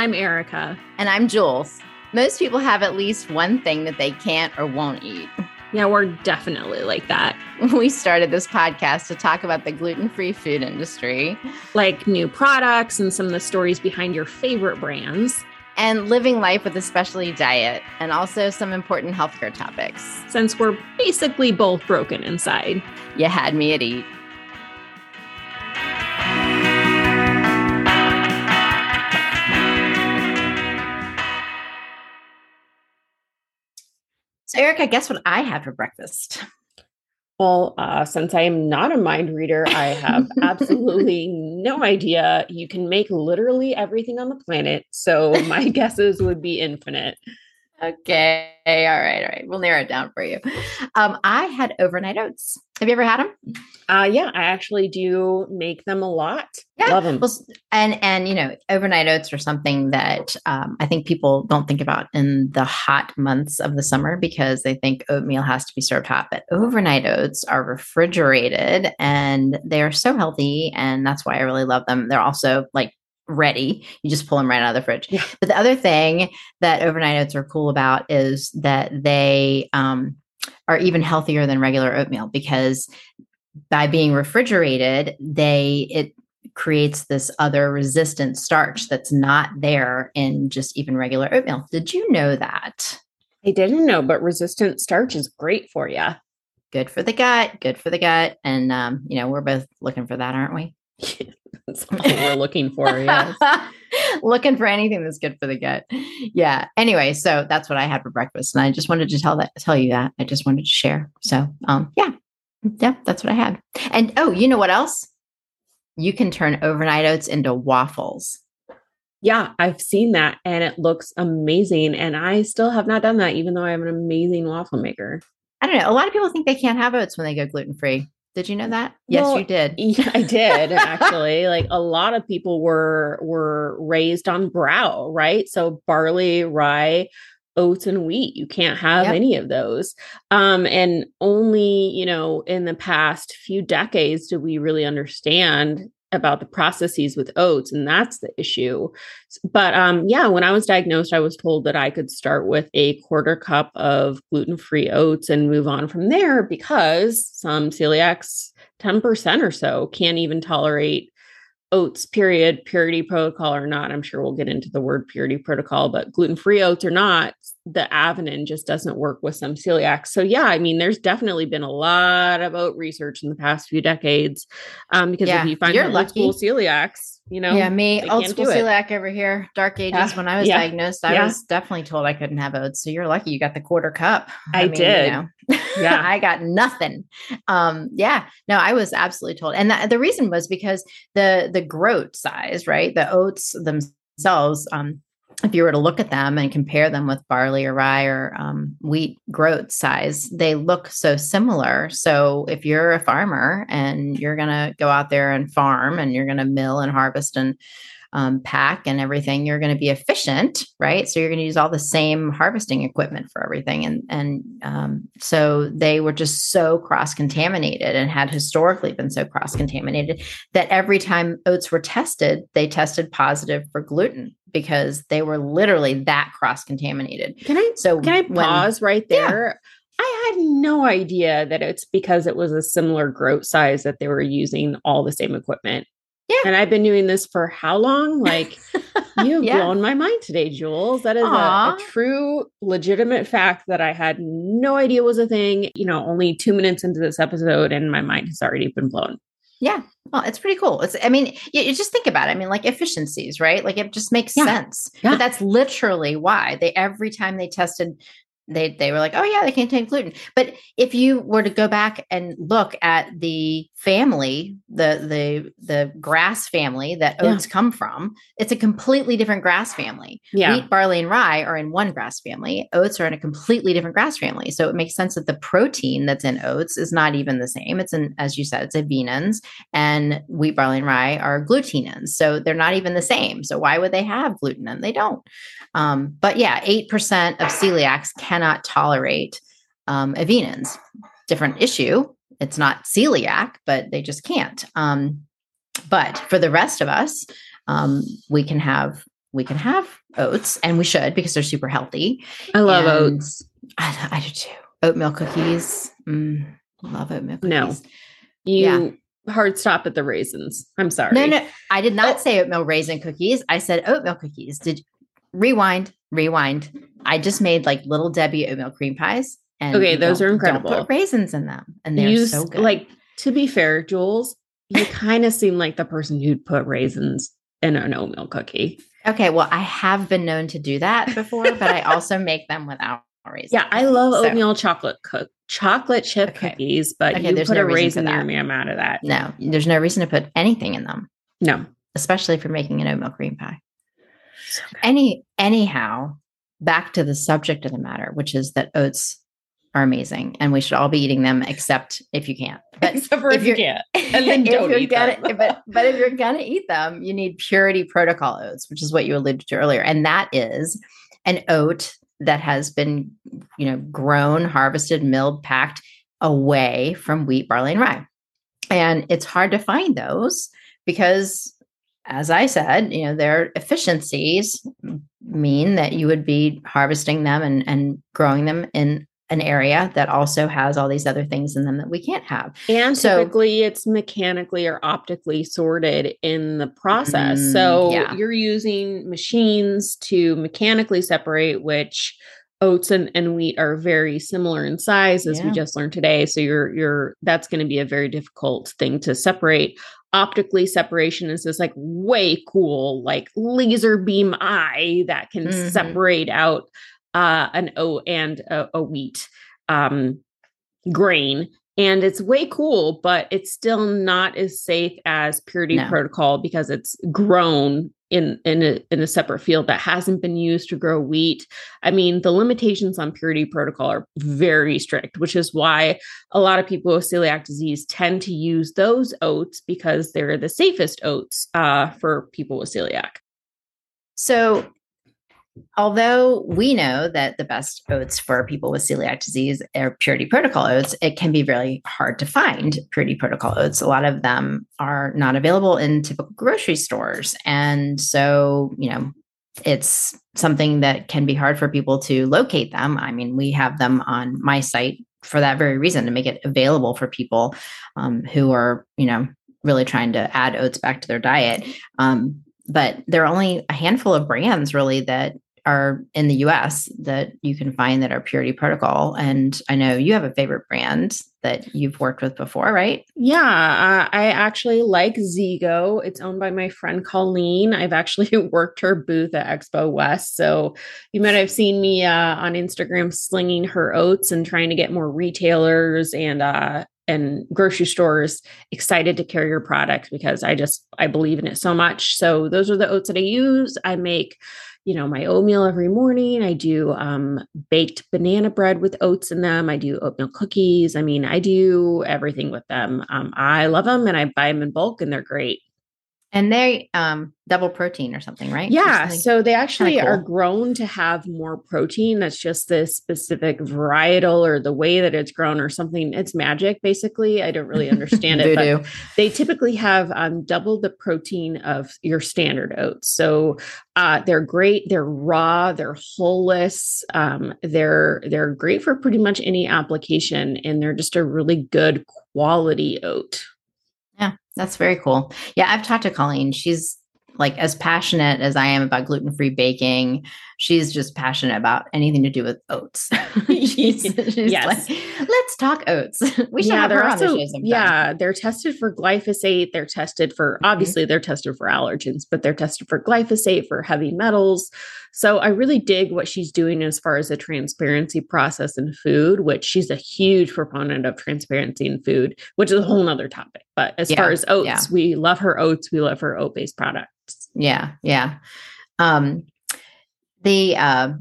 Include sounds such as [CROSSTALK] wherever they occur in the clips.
I'm Erica. And I'm Jules. Most people have at least one thing that they can't or won't eat. Yeah, we're definitely like that. [LAUGHS] We started this podcast to talk about the gluten free food industry, like new products and some of the stories behind your favorite brands, and living life with a specialty diet, and also some important healthcare topics. Since we're basically both broken inside, you had me at eat. So, Erica, guess what I had for breakfast? Well, uh, since I am not a mind reader, I have [LAUGHS] absolutely no idea. You can make literally everything on the planet. So, my [LAUGHS] guesses would be infinite. Okay. All right. All right. We'll narrow it down for you. Um, I had overnight oats. Have you ever had them? Uh, yeah, I actually do make them a lot. Yeah. Love them. Well, and and you know, overnight oats are something that um, I think people don't think about in the hot months of the summer because they think oatmeal has to be served hot. But overnight oats are refrigerated and they are so healthy, and that's why I really love them. They're also like ready. You just pull them right out of the fridge. Yeah. But the other thing that overnight oats are cool about is that they um, are even healthier than regular oatmeal because by being refrigerated, they it creates this other resistant starch that's not there in just even regular oatmeal. Did you know that? I didn't know, but resistant starch is great for you. Good for the gut. Good for the gut. And um, you know, we're both looking for that, aren't we? [LAUGHS] That's what we're looking for. Yes. [LAUGHS] looking for anything that's good for the gut. Yeah. Anyway, so that's what I had for breakfast. And I just wanted to tell that tell you that. I just wanted to share. So um yeah. Yeah, that's what I had. And oh, you know what else? You can turn overnight oats into waffles. Yeah, I've seen that and it looks amazing. And I still have not done that, even though I have an amazing waffle maker. I don't know. A lot of people think they can't have oats when they go gluten free. Did you know that? Well, yes, you did. [LAUGHS] Yeah, I did actually. like [LAUGHS] a lot of people were were raised on brow, right? So barley, rye, oats and wheat. You can't have yep. any of those. Um, and only, you know, in the past few decades do we really understand about the processes with oats and that's the issue. But um yeah when i was diagnosed i was told that i could start with a quarter cup of gluten-free oats and move on from there because some celiacs 10% or so can't even tolerate oats period. Purity protocol or not i'm sure we'll get into the word purity protocol but gluten-free oats or not the avenin just doesn't work with some celiacs so yeah i mean there's definitely been a lot of oat research in the past few decades um, because yeah, if you find you're old school celiacs you know yeah me old school celiac over here dark ages yeah. when i was yeah. diagnosed i was definitely told i couldn't have oats so you're lucky you got the quarter cup. [LAUGHS] I, I mean, did. you know, yeah. [LAUGHS] I got nothing. Um yeah no i was absolutely told and the, the reason was because the the groat size right the oats themselves um if you were to look at them and compare them with barley or rye or um, wheat groat size, they look so similar. So if you're a farmer and you're going to go out there and farm and you're going to mill and harvest and um, pack and everything, you're going to be efficient, right? So you're going to use all the same harvesting equipment for everything, and and um, so they were just so cross contaminated and had historically been so cross contaminated that every time oats were tested, they tested positive for gluten because they were literally that cross contaminated. Can I so can I pause when, right there? Yeah. I had no idea that it's because it was a similar groat size that they were using all the same equipment. Yeah. And I've been doing this for how long? [LAUGHS] Like, you've yeah. blown my mind today, Jules. That is a, a, true, legitimate fact that I had no idea was a thing. You know, only two minutes into this episode, and my mind has already been blown. Yeah. Well, it's pretty cool. It's, I mean, you, you, just think about it. I mean, like efficiencies, right? Like it just makes yeah. sense. Yeah. But that's literally why they, every time they tested they they were like, oh yeah, they contain gluten. But if you were to go back and look at the family, the the the grass family that oats yeah. come from, it's a completely different grass family. Yeah. Wheat, barley, and rye are in one grass family. Oats are in a completely different grass family. So it makes sense that the protein that's in oats is not even the same. It's in, as you said, it's avenins, and wheat, barley, and rye are glutenins. So they're not even the same. So why would they have gluten? And they don't. Um, but yeah, 8% of celiacs cannot tolerate um, avenins. Different issue. It's not celiac, but they just can't. Um, but for the rest of us, um, we can have we can have oats and we should because they're super healthy. I love and oats. I, I, do too. Oatmeal cookies. Mm, love oatmeal cookies. No, you yeah. hard stop at the raisins. I'm sorry. No, no, I did not oh. say oatmeal raisin cookies. I said oatmeal cookies. Did rewind, rewind. I just made like little Debbie oatmeal cream pies. And okay, those are incredible. put raisins in them, and they're you, so good. Like to be fair, Jules, you [LAUGHS] kind of seem like the person who'd put raisins in an oatmeal cookie. Okay, well, I have been known to do that [LAUGHS] before, but I also make them without raisins. Yeah, I love so. oatmeal chocolate cook chocolate chip okay. cookies, but okay, you put no a raisin near me, I'm out of that. No, there's no reason to put anything in them. No, especially for making an oatmeal cream pie. So Any anyhow, back to the subject of the matter, which is that oats are amazing and we should all be eating them except if you can't. [LAUGHS] But except for if, if you can't. [LAUGHS] And then don't eat gonna, them. but, but if you're gonna eat them, you need purity protocol oats, which is what you alluded to earlier. And that is an oat that has been, you know, grown, harvested, milled, packed away from wheat, barley, and rye. And it's hard to find those because as I said, you know, their efficiencies mean that you would be harvesting them and, and growing them in an area that also has all these other things in them that we can't have. And so, typically it's mechanically or optically sorted in the process. Mm, so yeah. you're using machines to mechanically separate which oats and, and wheat are very similar in size as yeah. we just learned today. So you're you're that's going to be a very difficult thing to separate. Optically separation is this like way cool, like laser beam eye that can mm-hmm. separate out uh, an oat and a, a wheat um, grain. And it's way cool, but it's still not as safe as Purity no. Protocol because it's grown in in a, in a separate field that hasn't been used to grow wheat. I mean, the limitations on Purity Protocol are very strict, which is why a lot of people with celiac disease tend to use those oats because they're the safest oats uh, for people with celiac. So although we know that the best oats for people with celiac disease are purity protocol oats, it can be really hard to find purity protocol oats. A lot of them are not available in typical grocery stores. And so, you know, it's something that can be hard for people to locate them. I mean, we have them on my site for that very reason to make it available for people um, who are, you know, really trying to add oats back to their diet. Um, but there are only a handful of brands really that are in the US that you can find that are purity protocol. And I know you have a favorite brand that you've worked with before, right? Yeah, uh, I actually like ZEGO. It's owned by my friend Colleen. I've actually [LAUGHS] worked her booth at Expo West. So you might have seen me uh, on Instagram slinging her oats and trying to get more retailers and uh, and grocery stores excited to carry your product because I just I believe in it so much. So those are the oats that I use. I make you know my oatmeal every morning. I do um, baked banana bread with oats in them. I do oatmeal cookies. I mean i do everything with them. Um, i love them and i buy them in bulk and they're great and they um double protein or something, right? Yeah. Something so they actually cool. are grown to have more protein. That's just this specific varietal or the way that it's grown or something. It's magic, basically. I don't really [LAUGHS] understand it. but they typically have um, double the protein of your standard oats. So uh, they're great. They're raw. They're hulless. Um, they're they're great for pretty much any application, and they're just a really good quality oat. That's very cool. Yeah, I've talked to Colleen. She's like as passionate as I am about gluten free baking, she's just passionate about anything to do with oats. [LAUGHS] she's, [LAUGHS] she's yes. like, let's talk oats. [LAUGHS] we should yeah, have her on the show Yeah, they're tested for glyphosate. They're tested for mm-hmm. obviously they're tested for allergens, but they're tested for glyphosate for heavy metals. So I really dig what she's doing as far as the transparency process in food, which she's a huge proponent of transparency in food, which is a whole nother topic. But as yeah, far as oats, yeah. we love her oats. We love her oat based products. Yeah, yeah. Um, the uh,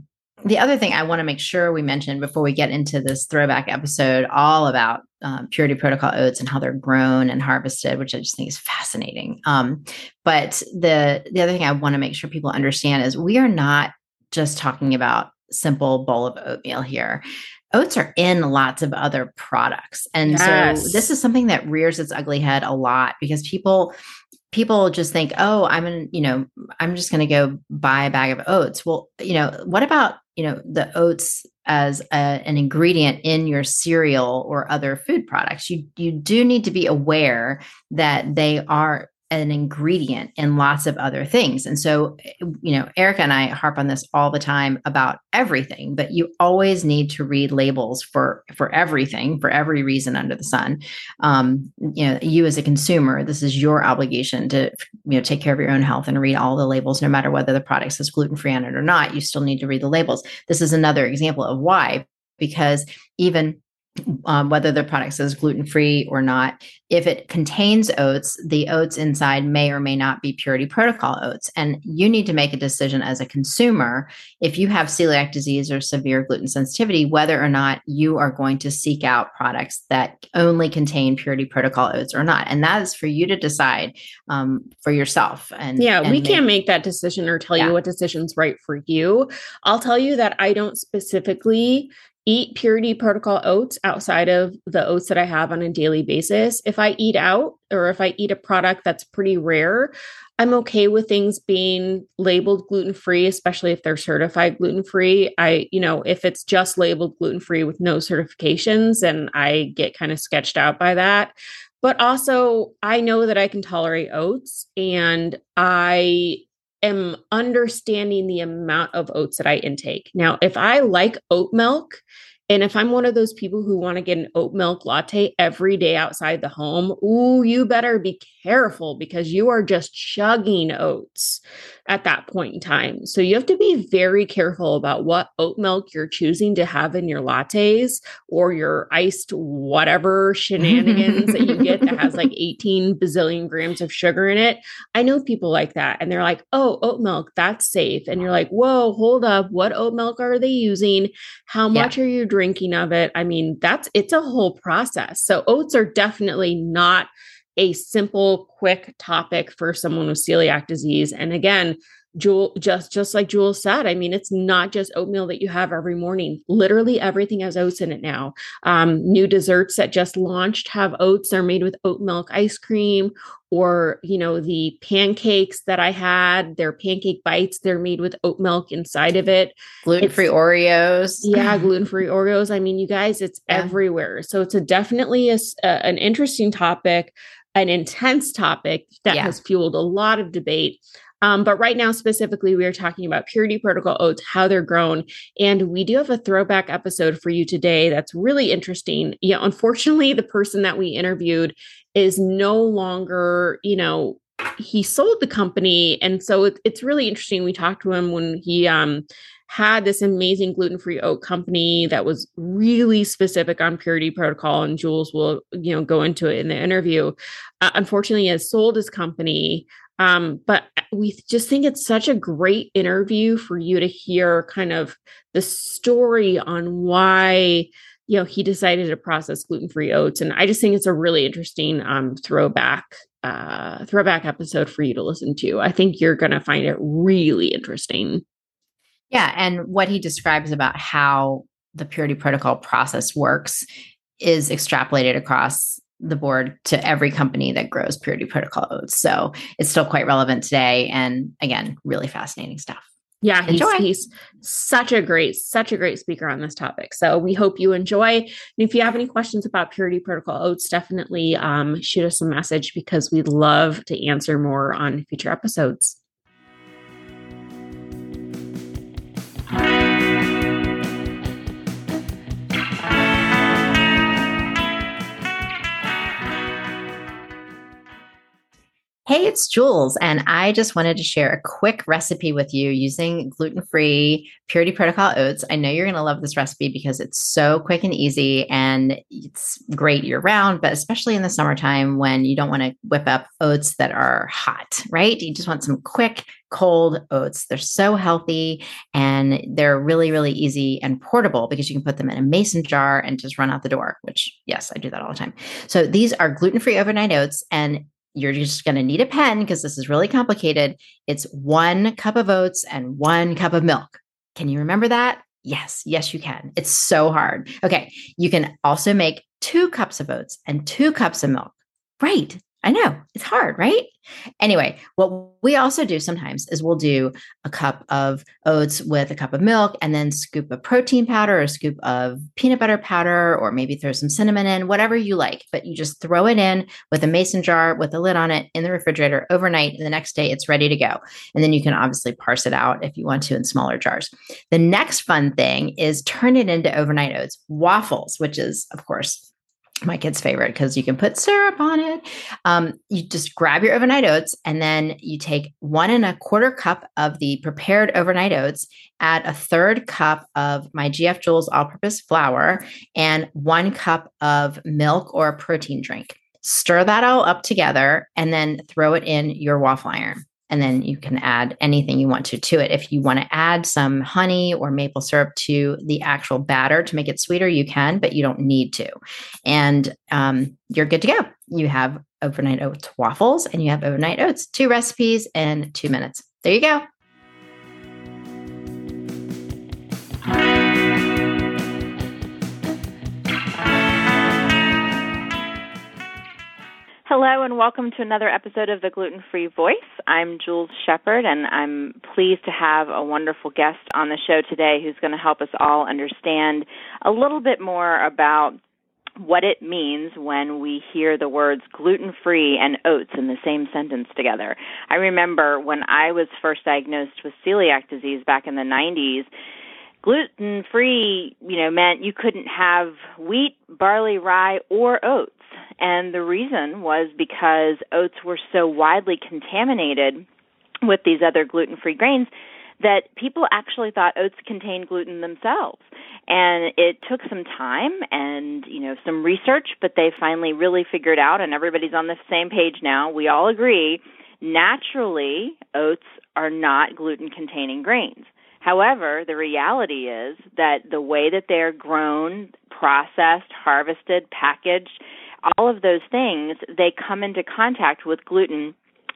the other thing I want to make sure we mention before we get into this throwback episode, all about um, purity protocol oats and how they're grown and harvested, which I just think is fascinating. Um, but the the other thing I want to make sure people understand is we are not just talking about simple bowl of oatmeal here. Oats are in lots of other products. And yes. so this is something that rears its ugly head a lot because people people just think, oh, I'm to, you know, I'm just going to go buy a bag of oats. Well, you know, what about, you know, the oats as a, an ingredient in your cereal or other food products? You you do need to be aware that they are an ingredient in lots of other things. And so, you know, Erica and I harp on this all the time about everything, but you always need to read labels for for everything, for every reason under the sun. Um, you know, you as a consumer, this is your obligation to, you know, take care of your own health and read all the labels, no matter whether the product says gluten free on it or not. You still need to read the labels. This is another example of why, because even um, whether the product says gluten free or not. If it contains oats, the oats inside may or may not be purity protocol oats. And you need to make a decision as a consumer if you have celiac disease or severe gluten sensitivity, whether or not you are going to seek out products that only contain purity protocol oats or not. And that is for you to decide um, for yourself. And yeah, and we can't make that decision or tell yeah. you what decision's right for you. I'll tell you that I don't specifically eat purity protocol oats outside of the oats that I have on a daily basis. If I eat out or if I eat a product that's pretty rare, I'm okay with things being labeled gluten free, especially if they're certified gluten free. I, you know, if it's just labeled gluten free with no certifications, and I get kind of sketched out by that. But also, I know that I can tolerate oats and I am understanding the amount of oats that I intake. Now, if I like oat milk, and if I'm one of those people who want to get an oat milk latte every day outside the home, ooh, you better be careful because you are just chugging oats at that point in time. So you have to be very careful about what oat milk you're choosing to have in your lattes or your iced whatever shenanigans that you get that has like [LAUGHS] 18 bazillion grams of sugar in it. I know people like that and they're like, oh, oat milk, that's safe. And you're like, whoa, hold up. What oat milk are they using? How much yeah. are you drinking of it? I mean, that's it's a whole process. So oats are definitely not a simple, quick topic for someone with celiac disease. And again, Jules, just just like Jules said, I mean, it's not just oatmeal that you have every morning. Literally everything has oats in it now. Um, new desserts that just launched have oats. They're made with oat milk ice cream, or you know, the pancakes that I had, they're pancake bites. They're made with oat milk inside of it. Gluten free Oreos. Yeah, [LAUGHS] gluten free Oreos. I mean, you guys, it's yeah. everywhere. So it's a definitely a, a, an interesting topic an intense topic that yeah. has fueled a lot of debate. Um, but right now, specifically, we are talking about purity protocol oats, how they're grown. And we do have a throwback episode for you today that's really interesting. Yeah, unfortunately, the person that we interviewed is no longer, you know, he sold the company. And so it, it's really interesting. We talked to him when he um had this amazing gluten-free oat company that was really specific on purity protocol and jules will you know go into it in the interview. Uh, unfortunately has sold his company um, but we just think it's such a great interview for you to hear kind of the story on why you know he decided to process gluten-free oats and i just think it's a really interesting um, throwback uh, throwback episode for you to listen to. I think you're going to find it really interesting yeah. And what he describes about how the purity protocol process works is extrapolated across the board to every company that grows purity protocol oats. So it's still quite relevant today. And again, really fascinating stuff. Yeah, he's, he's, such a great, such a great speaker on this topic. So we hope you enjoy. And if you have any questions about Purity Protocol Oats, definitely um, shoot us a message because we'd love to answer more on future episodes. Hey, it's Jules, and I just wanted to share a quick recipe with you using gluten free Purity Protocol oats. I know you're going to love this recipe because it's so quick and easy and it's great year round, but especially in the summertime when you don't want to whip up oats that are hot, right? You just want some quick, cold oats. They're so healthy and they're really, really easy and portable because you can put them in a mason jar and just run out the door, which, yes, I do that all the time. So these are gluten free overnight oats and you're just going to need a pen because this is really complicated. It's one cup of oats and one cup of milk. Can you remember that? Yes, yes, you can. It's so hard. Okay. You can also make two cups of oats and two cups of milk. Right. I know it's hard, right? Anyway, what we also do sometimes is we'll do a cup of oats with a cup of milk and then scoop a protein powder or a scoop of peanut butter powder or maybe throw some cinnamon in, whatever you like. But you just throw it in with a mason jar with a lid on it in the refrigerator overnight. And the next day it's ready to go. And then you can obviously parse it out if you want to in smaller jars. The next fun thing is turn it into overnight oats waffles, which is, of course, my kid's favorite because you can put syrup on it. Um, you just grab your overnight oats and then you take one and a quarter cup of the prepared overnight oats, add a third cup of my GF Jules all purpose flour, and one cup of milk or a protein drink. Stir that all up together and then throw it in your waffle iron and then you can add anything you want to to it. If you want to add some honey or maple syrup to the actual batter to make it sweeter, you can, but you don't need to. And um, you're good to go. You have overnight oats waffles and you have overnight oats, two recipes in two minutes. There you go. Hello, and welcome to another episode of The Gluten Free Voice. I'm Jules Shepard, and I'm pleased to have a wonderful guest on the show today who's going to help us all understand a little bit more about what it means when we hear the words gluten free and oats in the same sentence together. I remember when I was first diagnosed with celiac disease back in the 90s gluten free, you know, meant you couldn't have wheat, barley, rye, or oats. And the reason was because oats were so widely contaminated with these other gluten free grains that people actually thought oats contained gluten themselves. And it took some time and, you know, some research, but they finally really figured out and everybody's on the same page now. We all agree naturally oats are not gluten containing grains. However, the reality is that the way that they're grown, processed, harvested, packaged, all of those things, they come into contact with gluten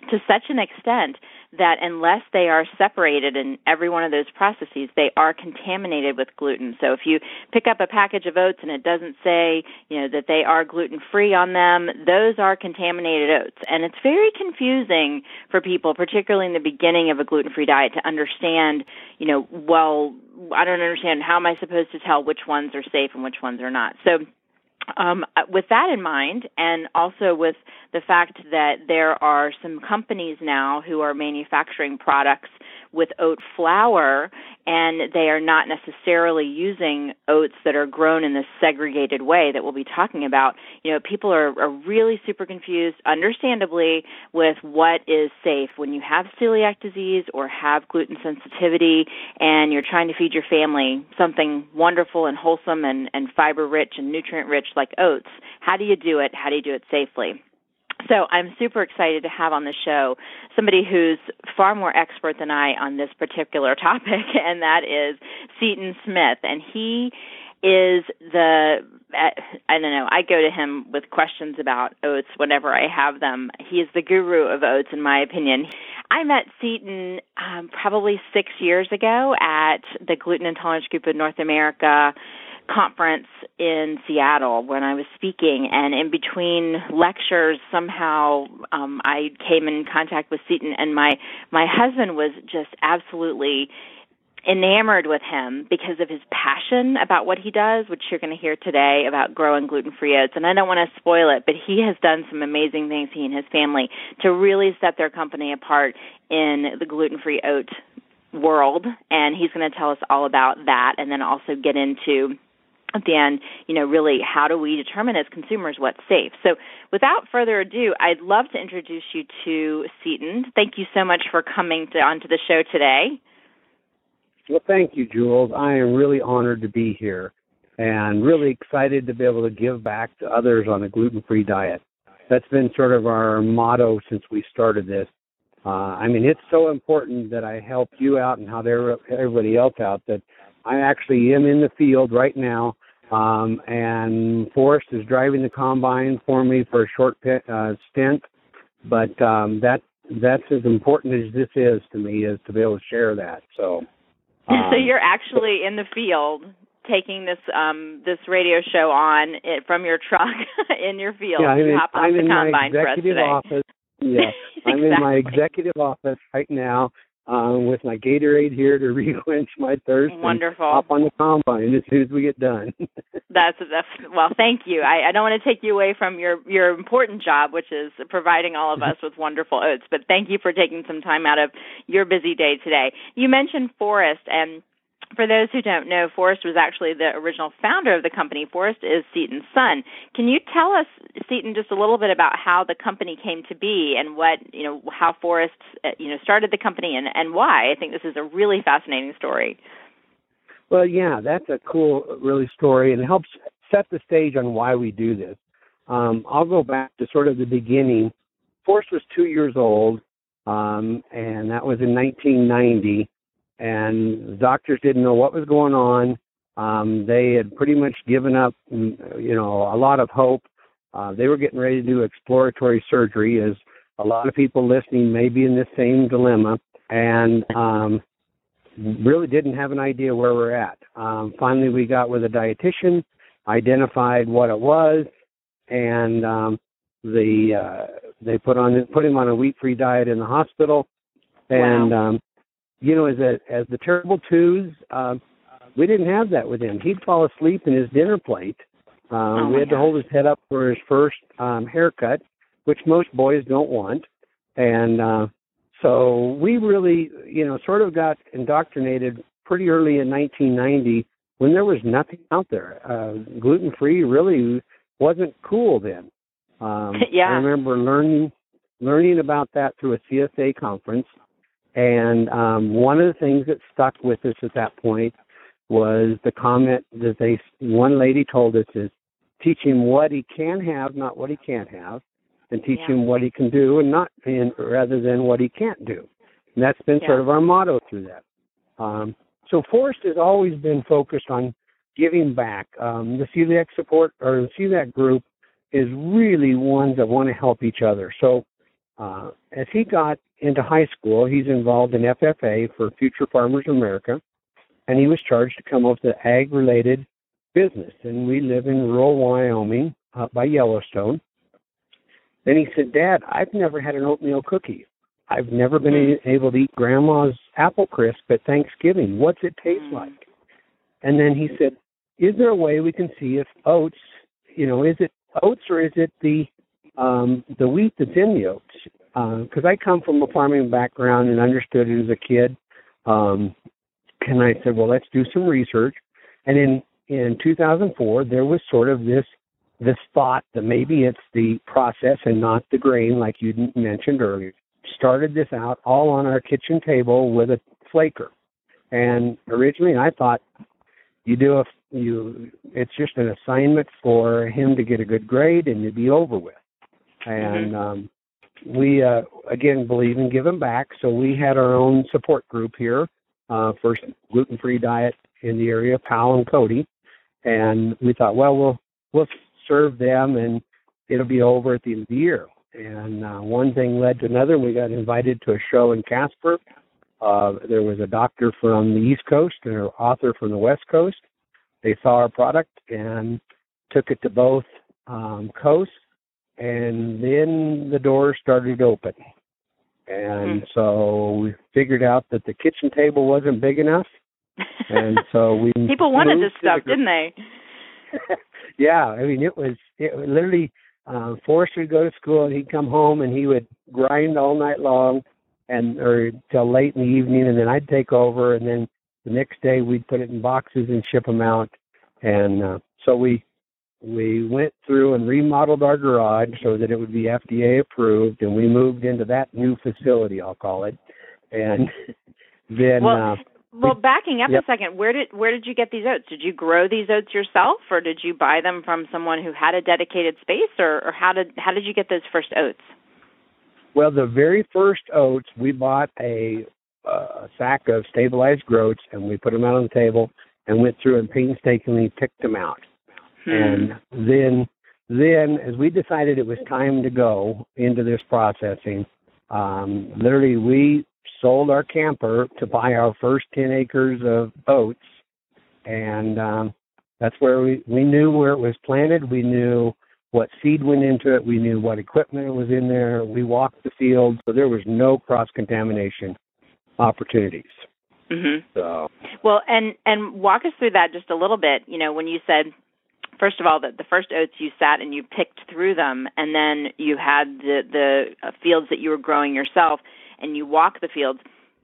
to such an extent that unless they are separated in every one of those processes, they are contaminated with gluten. So if you pick up a package of oats and it doesn't say, you know, that they are gluten free on them, those are contaminated oats. And it's very confusing for people, particularly in the beginning of a gluten free diet, to understand, you know, well, I don't understand how am I supposed to tell which ones are safe and which ones are not. So um, with that in mind, and also with the fact that there are some companies now who are manufacturing products with oat flour, and they are not necessarily using oats that are grown in this segregated way that we'll be talking about. You know, people are, are really super confused, understandably, with what is safe when you have celiac disease or have gluten sensitivity, and you're trying to feed your family something wonderful and wholesome and, and fiber rich and nutrient rich like oats. How do you do it? How do you do it safely? So I'm super excited to have on the show somebody who's far more expert than I on this particular [LAUGHS] topic, and that is Seton Smith. And he is the I don't know. I go to him with questions about oats whenever I have them. He is the guru of oats, in my opinion. I met Seton um, probably six years ago at the Gluten Intolerance Group of North America conference in Seattle when I was speaking, and in between lectures, somehow um, I came in contact with Seton, and my my husband was just absolutely enamored with him because of his passion about what he does, which you're going to hear today about growing gluten-free oats. And I don't want to spoil it, but he has done some amazing things, he and his family, to really set their company apart in the gluten-free oat world. And he's going to tell us all about that and then also get into at the end, you know, really how do we determine as consumers what's safe? So, without further ado, I'd love to introduce you to Seton. Thank you so much for coming to, onto the show today. Well, thank you, Jules. I am really honored to be here and really excited to be able to give back to others on a gluten free diet. That's been sort of our motto since we started this. Uh, I mean, it's so important that I help you out and help everybody else out that I actually am in the field right now um, and Forrest is driving the combine for me for a short uh, stint, but um, that that's as important as this is to me is to be able to share that. So, [LAUGHS] um, so you're actually in the field taking this um this radio show on it, from your truck [LAUGHS] in your field. Yeah, I'm in, [LAUGHS] I'm in my executive office. Yeah, exactly. I'm in my executive office right now um, with my Gatorade here to [LAUGHS] requench my thirst. Wonderful. Up on the combine as soon as we get done. [LAUGHS] that's that's well. Thank you. I, I don't want to take you away from your your important job, which is providing all of [LAUGHS] us with wonderful oats. But thank you for taking some time out of your busy day today. You mentioned Forrest and for those who don't know, Forrest was actually the original founder of the company. Forrest is Seaton's son. Can you tell us, Seaton, just a little bit about how the company came to be and what you know, how Forrest uh, you know started the company and and why? I think this is a really fascinating story. Well, yeah, that's a cool, really story, and it helps set the stage on why we do this. Um, I'll go back to sort of the beginning. Forrest was two years old, um, and that was in 1990 and doctors didn't know what was going on. Um, they had pretty much given up, mm, you know, a lot of hope. Uh, they were getting ready to do exploratory surgery, as a lot of people listening may be in the same dilemma, and um, really didn't have an idea where we're at. Um, finally, we got with a dietitian, identified what it was, and um, the uh, they put on put him on a wheat-free diet in the hospital, and wow. um, you know, as a as the terrible twos, uh, we didn't have that with him. He'd fall asleep in his dinner plate. Um, oh we had gosh. to hold his head up for his first um, haircut, which most boys don't want, and uh, so we really, you know, sort of got indoctrinated pretty early in 1990 when there was nothing out there. Uh, gluten free really wasn't cool then. Um, [LAUGHS] yeah. I remember learning learning about that through a CSA conference and um, one of the things that stuck with us at that point was the comment that they one lady told us is teach him what he can have, not what he can't have, and teach Yeah. him what he can do and not and rather than what he can't do. And that's been sort of our motto through that. Um, so Forrest has always been focused on giving back. Um, the celiac support or the celiac group is really ones that want to help each other. So uh, as he got into high school, he's involved in FFA for Future Farmers of America, and he was charged to come up with an ag-related business. And we live in rural Wyoming, up by Yellowstone. Then he said, "Dad, I've never had an oatmeal cookie. I've never been Mm. able to eat Grandma's apple crisp at Thanksgiving. What's it taste Mm. like?" And then he said, "Is there a way we can see if oats, you know, is it oats or is it the um, the wheat that's in the oats. Because uh, I come from a farming background and understood it as a kid. Um, and I said, well, let's do some research. And in in 2004, there was sort of this this thought that maybe it's the process and not the grain, like you mentioned earlier. Started this out all on our kitchen table with a flaker. And originally, I thought you do a you it's just an assignment for him to get a good grade and to be over with and um, we uh, again believe in giving back. So we had our own support group here uh, for gluten free diet in the area, Powell and Cody, and we thought, well, we'll we'll serve them, and it'll be over at the end of the year. And uh, one thing led to another. We got invited to a show in Casper. Uh, there was a doctor from the East Coast and an author from the West Coast. They saw our product and took it to both um, coasts and then the doors started to open. And Hmm. so we figured out that the kitchen table wasn't big enough, and so we [LAUGHS] people wanted this stuff, the- didn't they? [LAUGHS] yeah, I mean it was it literally uh, Forrest would go to school and he'd come home and he would grind all night long and or till late in the evening, and then I'd take over, and then the next day we'd put it in boxes and ship them out, and uh, so we we went through and remodeled our garage so that it would be FDA approved, and we moved into that new facility, I'll call it, and [LAUGHS] then Well, uh, Well, backing up Yep. a second, where did where did you get these oats? Did you grow these oats yourself, or did you buy them from someone who had a dedicated space, or, or how did how did you get those first oats? well, the very first oats we bought a uh, sack of stabilized groats, and we put them out on the table, and went through and painstakingly picked them out. Hmm. And then, then as we decided it was time to go into this processing, um, literally we sold our camper to buy our first 10 acres of oats and um, that's where we we knew where it was planted. We knew what seed went into it. We knew what equipment was in there. We walked the field, so there was no cross contamination opportunities. Mm-hmm. So, well, and and walk us through that just a little bit. You know, when you said first of all that the first oats you sat and you picked through them, and then you had the the uh, fields that you were growing yourself, and you walk the fields.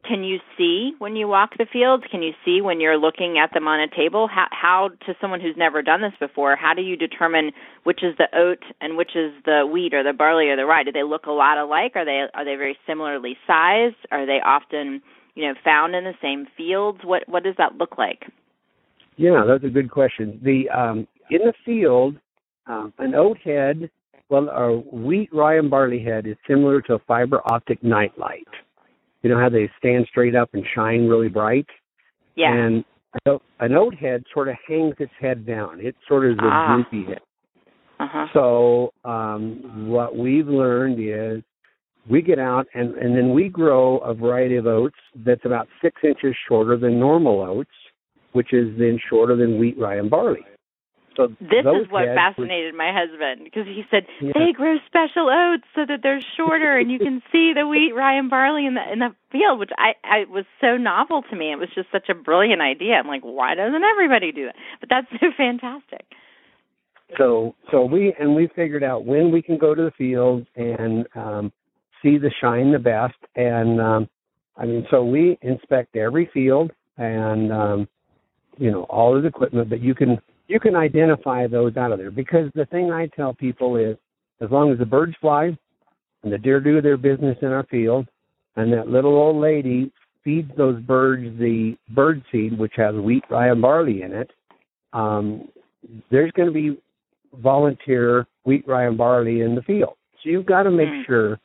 Can you see when you walk the fields? Can you see when you're looking at them on a table? How, how to someone who's never done this before, how do you determine which is the oat and which is the wheat or the barley or the rye? Do they look a lot alike? Are they are they very similarly sized? Are they often you know found in the same fields? What what does that look like? Yeah, that's a good question. The um, in the field, um, an oat head, well, a wheat, rye, and barley head is similar to a fiber optic nightlight. You know how they stand straight up and shine really bright? Yeah. And so an oat head sort of hangs its head down. It sort of is a ah. droopy head. Uh-huh. So um, what we've learned is we get out and, and then we grow a variety of oats that's about six inches shorter than normal oats, which is then shorter than wheat, rye, and barley. So this is what fascinated my husband because he said yeah. they grow special oats so that they're shorter and you can [LAUGHS] see the wheat, rye, and barley in the in the field, which I I was so novel to me. It was just such a brilliant idea. I'm like, why doesn't everybody do it? But that's so [LAUGHS] fantastic. So so we and we figured out when we can go to the field and um, see the shine the best, and um, I mean, so we inspect every field and um, you know all of the equipment, but you can you can identify those out of there because the thing I tell people is as long as the birds fly and the deer do their business in our field and that little old lady feeds those birds the bird seed which has wheat, rye, and barley in it, um, there's going to be volunteer wheat, rye, and barley in the field. So you've got to make mm. sure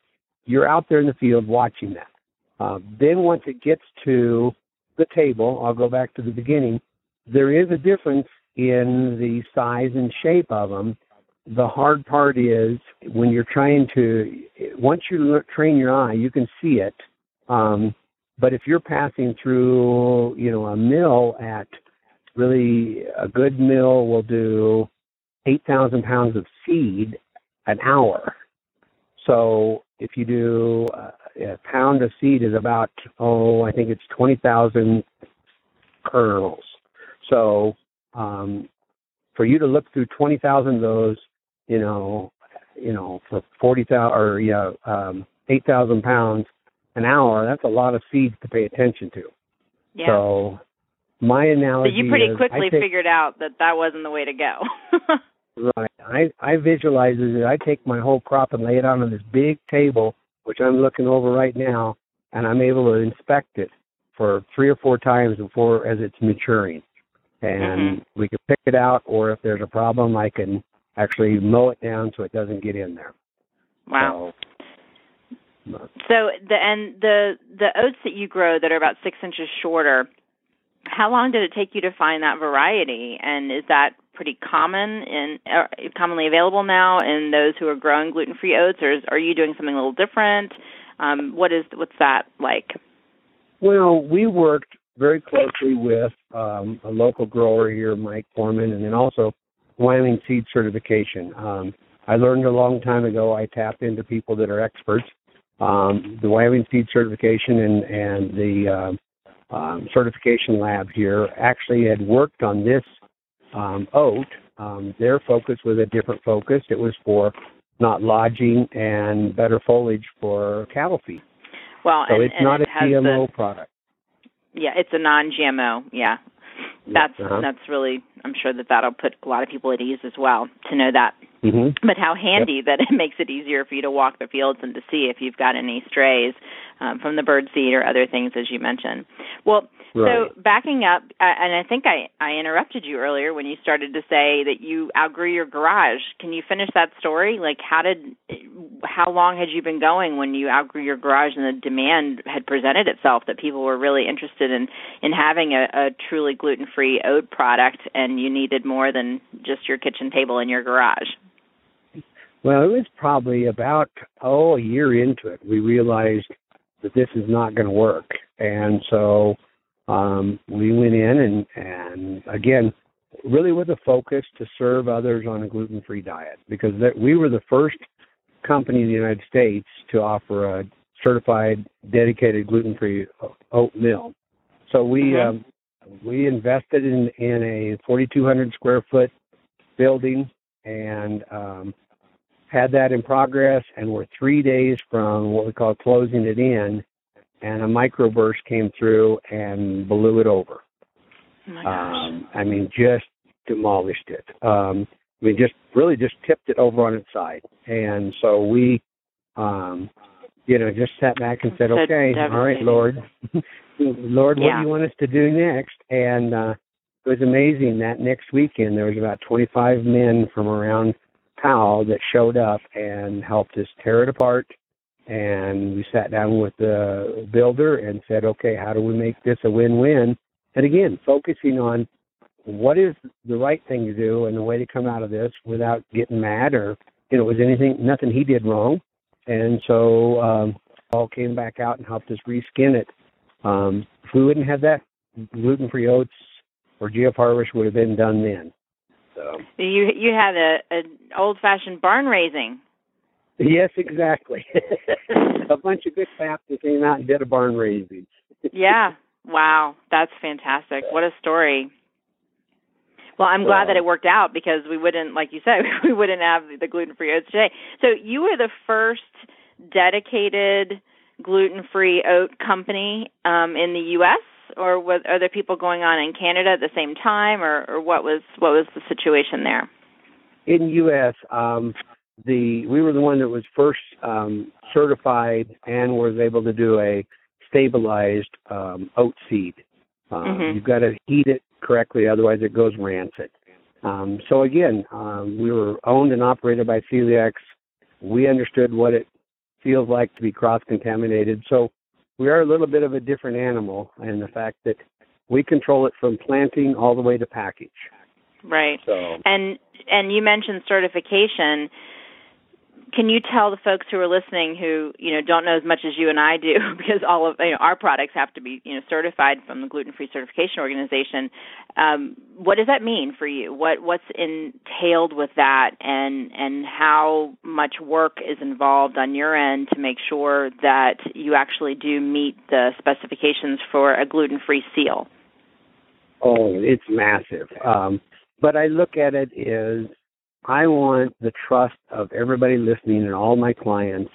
you're out there in the field watching that. Uh, then once it gets to the table, I'll go back to the beginning. There is a difference in the size and shape of them. The hard part is when you're trying to, once you look, train your eye, you can see it. Um, but if you're passing through, you know, a mill at really a good mill will do 8,000 pounds of seed an hour. So if you do uh, a pound of seed is about, oh, I think it's 20,000 kernels. So um, for you to look through 20,000 of those, you know, you know, for 40,000 or, you know, um, 8,000 pounds an hour, that's a lot of seeds to pay attention to. Yeah. So my analogy So you pretty is quickly take, figured out that that wasn't the way to go. [LAUGHS] right. I, I visualize it. I take my whole crop and lay it out on this big table, which I'm looking over right now, and I'm able to inspect it for three or four times before as it's maturing and mm-hmm. we can pick it out, or if there's a problem, I can actually mow it down so it doesn't get in there. Wow. So, so the and the the oats that you grow that are about six inches shorter, how long did it take you to find that variety? And is that pretty common and uh, commonly available now in those who are growing gluten free oats, or is, are you doing something a little different? Um, what is what's that like? Well, we worked very closely with um, a local grower here, Mike Foreman, and then also Wyoming Seed Certification. Um, I learned a long time ago. I tapped into people that are experts. Um, the Wyoming Seed Certification and and the uh, um, certification lab here actually had worked on this um, oat. Um, their focus was a different focus. It was for not lodging and better foliage for cattle feed. Well, so and, it's not it a GMO the, product. Yeah, it's a non-GMO. Yeah, that's uh-huh. that's really. I'm sure that that'll put a lot of people at ease as well to know that. Mm-hmm. But how handy yep. that it makes it easier for you to walk the fields and to see if you've got any strays um, from the bird seed or other things, as you mentioned. Well, right. so backing up, uh, and I think I, I interrupted you earlier when you started to say that you outgrew your garage. Can you finish that story? Like, how did, how long had you been going when you outgrew your garage and the demand had presented itself that people were really interested in in having a, a truly gluten free oat product, and you needed more than just your kitchen table in your garage? Well, it was probably about oh a year into it we realized that this is not going to work, and so um, we went in and and again really with a focus to serve others on a gluten-free diet because that, we were the first company in the United States to offer a certified dedicated gluten-free oatmeal. So we mm-hmm. um, we invested in in a 4,200 square foot building and um, had that in progress, and we're three days from what we call closing it in, and a microburst came through and blew it over. Oh um, I mean, just demolished it. Um, I mean, just really just tipped it over on its side, and so we, um, you know, just sat back and said, "Okay, all right, Lord, [LAUGHS] Lord, yeah. what do you want us to do next?" And uh, it was amazing that next weekend there was about 25 men from around That showed up and helped us tear it apart. And we sat down with the builder and said, "Okay, how do we make this a win-win?" And again, focusing on what is the right thing to do and the way to come out of this without getting mad or you know, was anything nothing he did wrong. And so um all came back out and helped us reskin it. Um if we wouldn't have that gluten free oats or GF harvest would have been done then. So you you had a an old fashioned barn raising. Yes, exactly. [LAUGHS] a bunch of good that came out and did a barn raising. [LAUGHS] yeah. Wow, that's fantastic. What a story. Well, I'm glad that it worked out because we wouldn't, like you said, [LAUGHS] we wouldn't have the gluten free oats today. So you were the first dedicated gluten free oat company um, in the U.S. Or was, are there people going on in Canada at the same time, or, or what was what was the situation there? In U.S., um, the we were the one that was first um, certified and was able to do a stabilized um, oat seed. Um, mm-hmm. You've got to heat it correctly, otherwise it goes rancid. Um, so again, um, we were owned and operated by Celiacs. We understood what it feels like to be cross-contaminated. So we are a little bit of a different animal in the fact that we control it from planting all the way to package. Right. So, and and you mentioned certification can you tell the folks who are listening who you know don't know as much as you and I do [LAUGHS] because all of you know our products have to be you know certified from the gluten free certification organization um, what does that mean for you? What what's entailed with that and and how much work is involved on your end to make sure that you actually do meet the specifications for a gluten free seal? Oh it's massive. Um, but I look at it as I want the trust of everybody listening and all my clients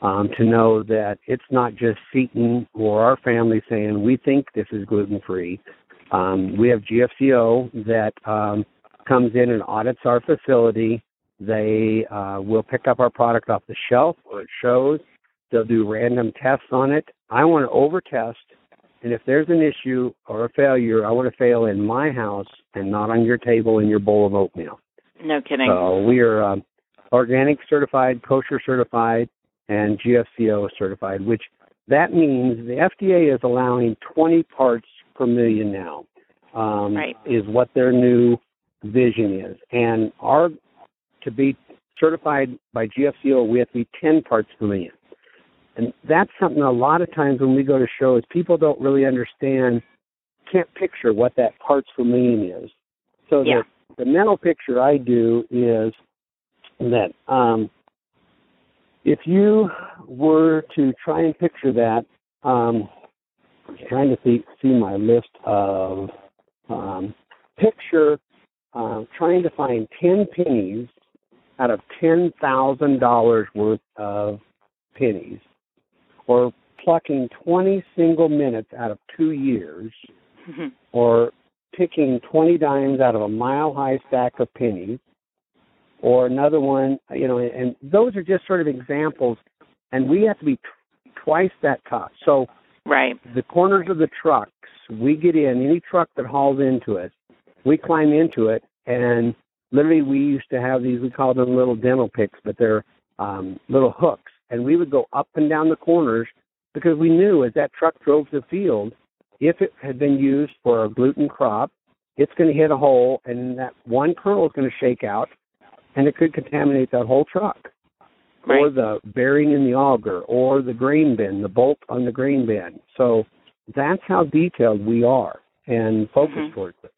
um, to know that it's not just Seaton or our family saying we think this is gluten free. Um, we have GFCO that um, comes in and audits our facility. They uh, will pick up our product off the shelf where it shows. They'll do random tests on it. I want to over test, and if there's an issue or a failure, I want to fail in my house and not on your table in your bowl of oatmeal. No kidding. So we are um, organic certified, kosher certified, and GFCO certified, which that means the FDA is allowing 20 parts per million now. Um, right. Is what their new vision is, and our to be certified by GFCO, we have to be 10 parts per million. And that's something a lot of times when we go to shows, people don't really understand, can't picture what that parts per million is. So yeah the mental picture I do is that um, if you were to try and picture that, um, I'm trying to see, see my list of um, picture uh, trying to find 10 pennies out of $10,000 worth of pennies, or plucking 20 single minutes out of two years, mm-hmm. or picking 20 dimes out of a mile high stack of pennies, or another one, you know, and those are just sort of examples. And we have to be t- twice that tough. So, right, the corners of the trucks, we get in any truck that hauls into us, we climb into it, and literally we used to have these. We call them little dental picks, but they're um, little hooks, and we would go up and down the corners because we knew as that truck drove the field, if it had been used for a gluten crop, it's going to hit a hole, and that one kernel is going to shake out, and it could contaminate that whole truck. Right. Or the bearing in the auger, or the grain bin, the bolt on the grain bin. So that's how detailed we are and focused mm-hmm. towards it.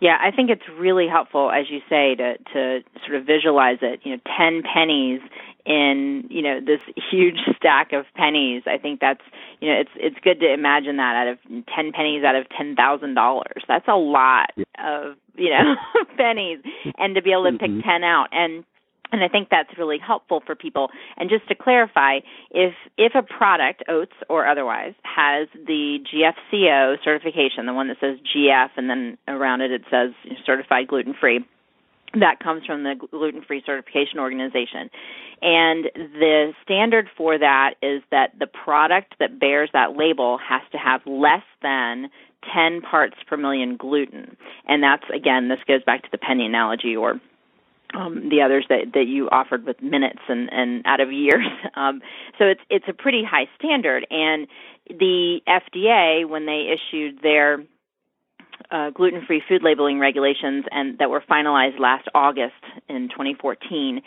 Yeah, I think it's really helpful, as you say, to to sort of visualize it. You know, ten pennies in you know this huge stack of pennies. I think that's you know it's it's good to imagine that out of ten pennies out of ten thousand dollars. That's a lot yeah. of you know [LAUGHS] pennies, and to be able to mm-hmm. pick ten out and and I think that's really helpful for people. And just to clarify, if if a product, oats or otherwise, has the GFCO certification, the one that says GF and then around it it says certified gluten free, that comes from the gluten free certification organization. And the standard for that is that the product that bears that label has to have less than 10 parts per million gluten. And that's again, this goes back to the penny analogy or um, the others that, that you offered with minutes and, and out of years. [LAUGHS] Um, so it's it's a pretty high standard. And the FDA, when they issued their uh, gluten-free food labeling regulations and that were finalized last August in 2014.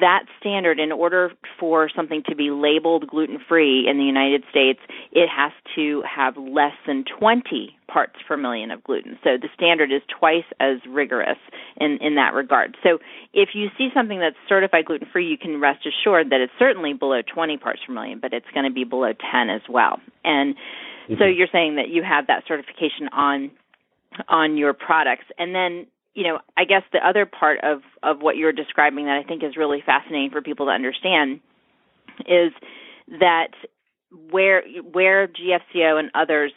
That standard, in order for something to be labeled gluten-free in the United States, it has to have less than 20 parts per million of gluten. So the standard is twice as rigorous in, in that regard. So if you see something that's certified gluten free, you can rest assured that it's certainly below 20 parts per million, but it's going to be below 10 as well. And mm-hmm. so you're saying that you have that certification on on your products. And then, you know, I guess the other part of of what you're describing that I think is really fascinating for people to understand is that where where GFCO and others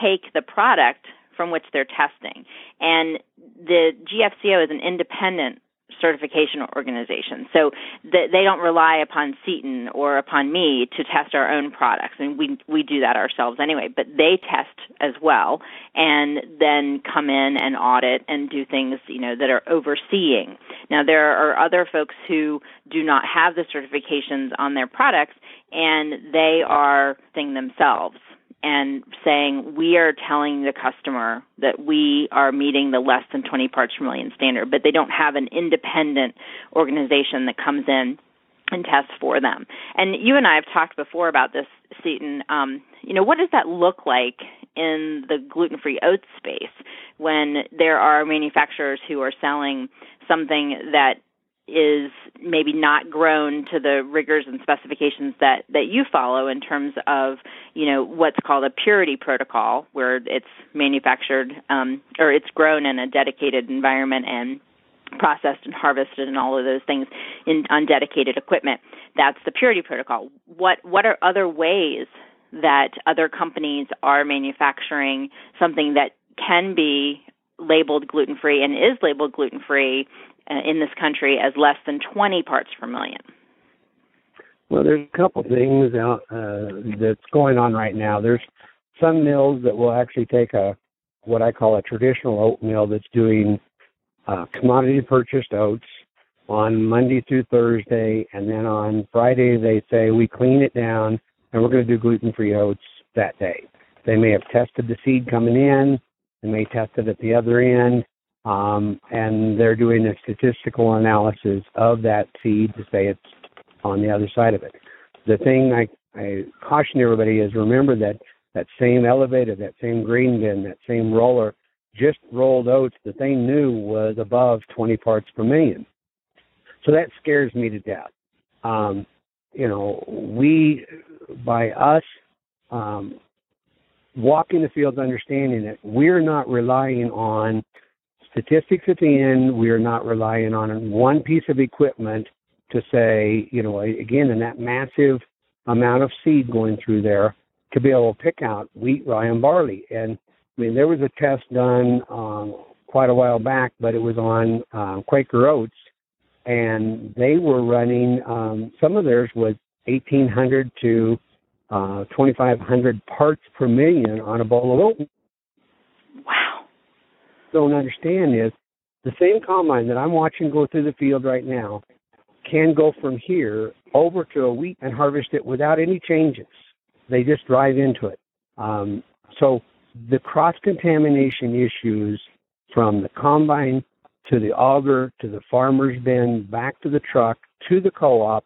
take the product from which they're testing. And the GFCO is an independent certification organization. So th- they don't rely upon Seaton or upon me to test our own products. I and mean, we we do that ourselves anyway, but they test as well and then come in and audit and do things, you know, that are overseeing. Now there are other folks who do not have the certifications on their products and they are thing themselves and saying we are telling the customer that we are meeting the less than 20 parts per million standard, but they don't have an independent organization that comes in and tests for them. And you and I have talked before about this, Seaton. Um, you know, what does that look like in the gluten-free oats space when there are manufacturers who are selling something that is maybe not grown to the rigors and specifications that that you follow in terms of you know what's called a purity protocol where it's manufactured um, or it's grown in a dedicated environment and processed and harvested and all of those things in on dedicated equipment. That's the purity protocol. What what are other ways that other companies are manufacturing something that can be labeled gluten free and is labeled gluten free in this country as less than 20 parts per million? Well, there's a couple things out uh, that's going on right now. There's some mills that will actually take a what I call a traditional oat mill that's doing uh, commodity purchased oats on Monday through Thursday, and then on Friday they say we clean it down and we're going to do gluten free oats that day. They may have tested the seed coming in, they may test it at the other end, um, and they're doing a statistical analysis of that seed to say it's on the other side of it. The thing I, I caution everybody is remember that that same elevator, that same grain bin, that same roller just rolled oats that they knew was above 20 parts per million. So that scares me to death. Um, you know, we, by us um, walking the fields, understanding that we're not relying on statistics at the end. We are not relying on one piece of equipment to say, you know, again, in that massive amount of seed going through there to be able to pick out wheat, rye, and barley. And I mean, there was a test done um, quite a while back, but it was on uh, Quaker Oats, and they were running um, some of theirs was 1,800 to uh, 2,500 parts per million on a bowl of oat don't understand is the same combine that I'm watching go through the field right now can go from here over to a wheat and harvest it without any changes. They just drive into it. Um, so the cross contamination issues from the combine to the auger to the farmer's bin back to the truck to the co-op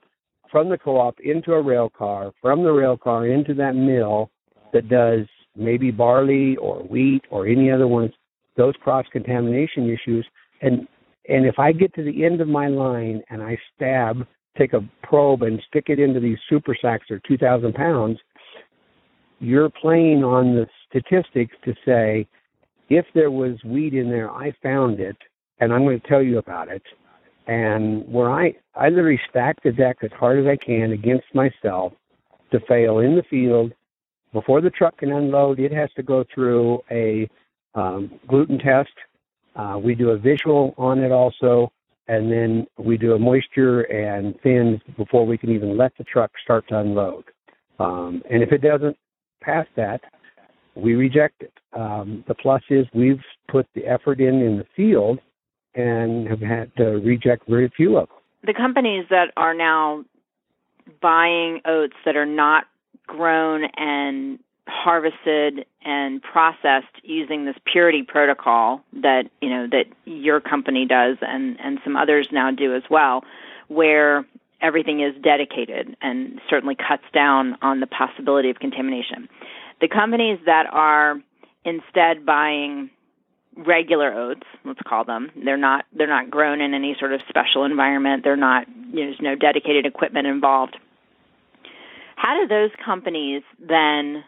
from the co-op into a rail car from the rail car into that mill that does maybe barley or wheat or any other ones, those cross contamination issues. And and if I get to the end of my line and I stab, take a probe and stick it into these super sacks are 2,000 pounds, you're playing on the statistics to say, if there was weed in there, I found it, and I'm going to tell you about it. And where I, I literally stack the deck as hard as I can against myself to fail in the field. Before the truck can unload, it has to go through a um, gluten test. Uh, we do a visual on it also, and then we do a moisture and fins before we can even let the truck start to unload. Um, and if it doesn't pass that, we reject it. Um, the plus is we've put the effort in in the field and have had to reject very few of them. The companies that are now buying oats that are not grown and harvested and processed using this purity protocol that you know that your company does and and some others now do as well where everything is dedicated and certainly cuts down on the possibility of contamination the companies that are instead buying regular oats, let's call them. They're not they're not grown in any sort of special environment. They're not you know, there's no dedicated equipment involved. How do those companies then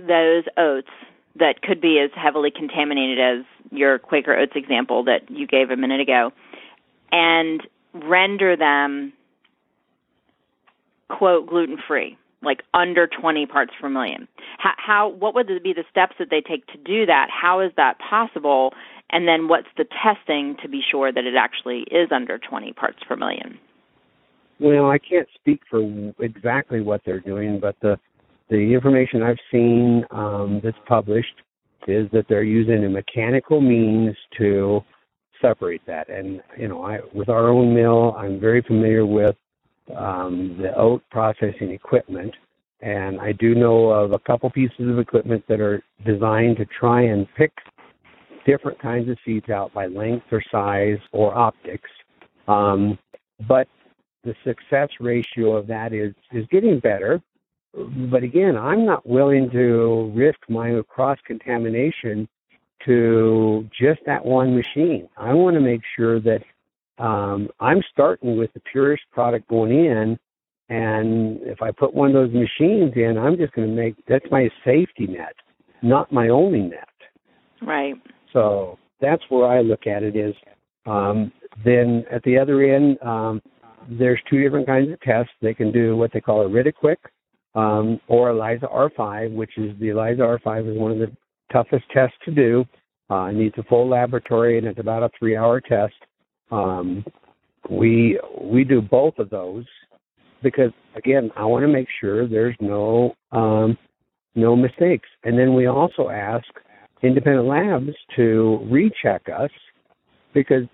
those oats that could be as heavily contaminated as your Quaker oats example that you gave a minute ago and render them quote gluten free? like under 20 parts per million. How, how what would be the steps that they take to do that? How is that possible? And then what's the testing to be sure that it actually is under 20 parts per million? Well, I can't speak for exactly what they're doing, but the the information I've seen um, that's published is that they're using a mechanical means to separate that. And you know, I with our own mill, I'm very familiar with um, the oat processing equipment. And I do know of a couple pieces of equipment that are designed to try and pick different kinds of seeds out by length or size or optics. Um, but the success ratio of that is, is getting better. But again, I'm not willing to risk my cross contamination to just that one machine. I want to make sure that um, I'm starting with the purest product going in, and if I put one of those machines in, I'm just going to make that's my safety net, not my only net. Right. So that's where I look at it is. Um, then at the other end, um, there's two different kinds of tests. They can do what they call a RIDAQUICK um, or ELISA R5, which is the ELISA R5 is one of the toughest tests to do. Uh, it needs a full laboratory and it's about a three-hour test. Um, we we do both of those because again, I want to make sure there's no um, no mistakes, and then we also ask independent labs to recheck us because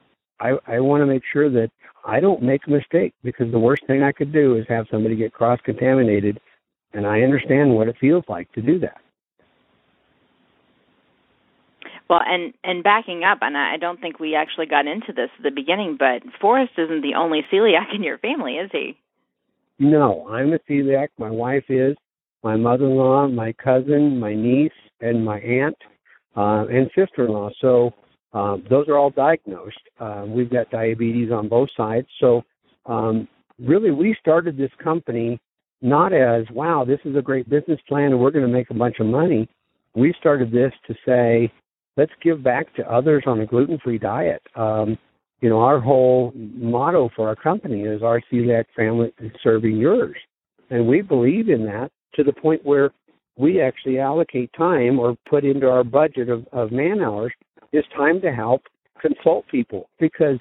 I, I want to make sure that I don't make a mistake because the worst thing I could do is have somebody get cross contaminated, and I understand what it feels like to do that. Well, and and backing up, and I don't think we actually got into this at the beginning, but Forrest isn't the only celiac in your family, is he? No, I'm a celiac. My wife is, my mother-in-law, my cousin, my niece, and my aunt uh, and sister-in-law. So um, those are all diagnosed. Uh, we've got diabetes on both sides. So um, really, we started this company not as wow, this is a great business plan and we're going to make a bunch of money. We started this to say let's give back to others on a gluten-free diet. Um, you know, our whole motto for our company is our celiac family is serving yours. And we believe in that to the point where we actually allocate time or put into our budget of, of man hours is time to help consult people because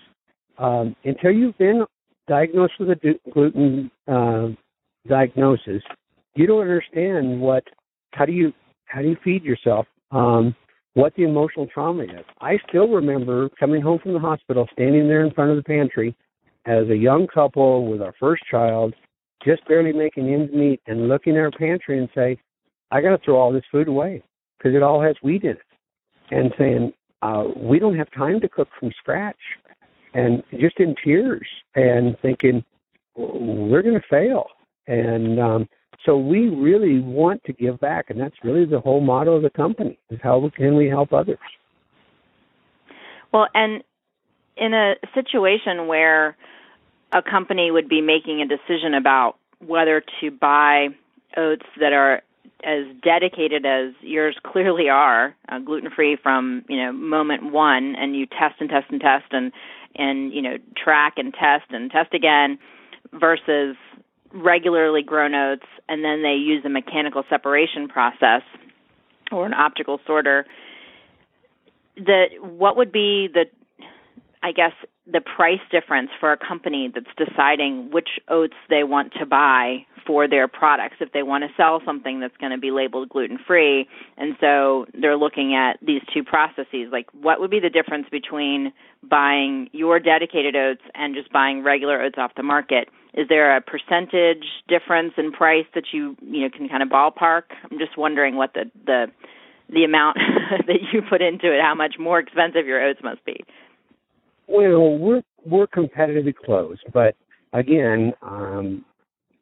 um, until you've been diagnosed with a gluten uh, diagnosis, you don't understand what how do you how do you feed yourself um, what the emotional trauma is. I still remember coming home from the hospital, standing there in front of the pantry as a young couple with our first child, just barely making ends meet, and looking at our pantry and say, I got to throw all this food away because it all has wheat in it. And saying, uh, we don't have time to cook from scratch. And just in tears and thinking, we're going to fail. And um, So we really want to give back, and that's really the whole motto of the company: is how can we help others? Well, and in a situation where a company would be making a decision about whether to buy oats that are as dedicated as yours clearly are, uh, gluten free from you know moment one, and you test and test and test and and you know track and test and test again, versus regularly grown oats, and then they use a mechanical separation process or an optical sorter. The what would be the I guess the price difference for a company that's deciding which oats they want to buy for their products. If they want to sell something that's going to be labeled gluten free and so they're looking at these two processes like what would be the difference between buying your dedicated oats and just buying regular oats off the market? Is there a percentage difference in price that you you know can kind of ballpark? I'm just wondering what the the the amount [LAUGHS] that you put into it how much more expensive your oats must be well, we're we're competitively close, but again, um,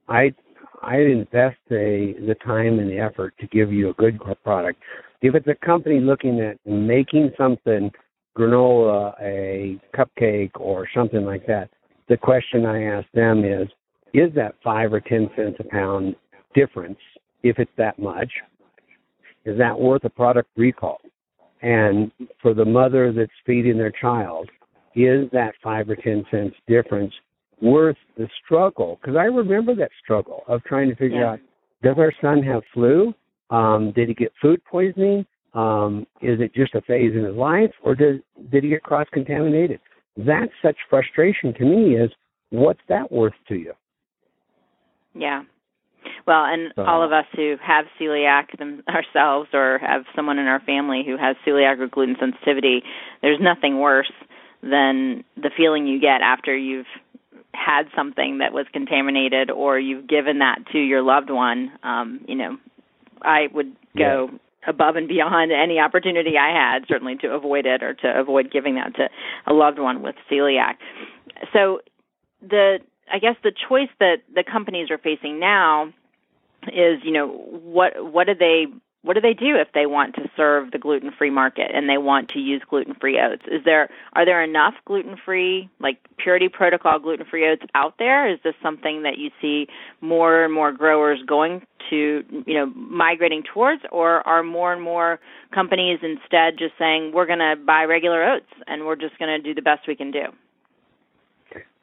I I invest the the time and the effort to give you a good product. If it's a company looking at making something, granola, a cupcake, or something like that, the question I ask them is, is that five or ten cents a pound difference? If it's that much, is that worth a product recall? And for the mother that's feeding their child, is that five or ten cents difference worth the struggle? Because I remember that struggle of trying to figure yeah. out does our son have flu? Um, did he get food poisoning? Um, is it just a phase in his life, or did did he get cross contaminated? That's such frustration to me. Is what's that worth to you? Yeah. Well, and so, all of us who have celiac them, ourselves or have someone in our family who has celiac or gluten sensitivity, there's nothing worse than the feeling you get after you've had something that was contaminated or you've given that to your loved one um you know i would go yeah. above and beyond any opportunity i had certainly to avoid it or to avoid giving that to a loved one with celiac so the i guess the choice that the companies are facing now is you know what what do they what do they do if they want to serve the gluten-free market and they want to use gluten-free oats? Is there are there enough gluten-free like purity protocol gluten-free oats out there? Is this something that you see more and more growers going to, you know, migrating towards or are more and more companies instead just saying we're going to buy regular oats and we're just going to do the best we can do?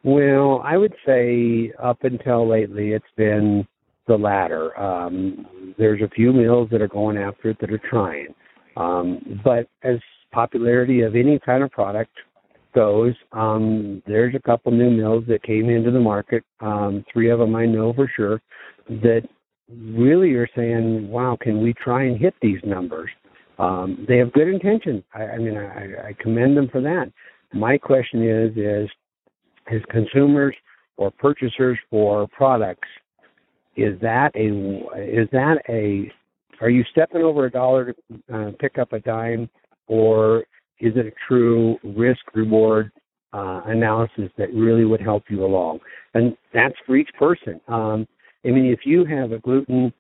Well, I would say up until lately it's been the latter. Um, there's a few mills that are going after it that are trying. Um, but as popularity of any kind of product goes, um, there's a couple new mills that came into the market. Um, three of them I know for sure that really are saying, "Wow, can we try and hit these numbers?" Um, they have good intentions. I, I mean, I, I commend them for that. My question is, is as consumers or purchasers for products, is that a is that a are you stepping over a dollar to uh, pick up a dime, or is it a true risk reward uh, analysis that really would help you along? And that's for each person. Um, I mean, if you have a gluten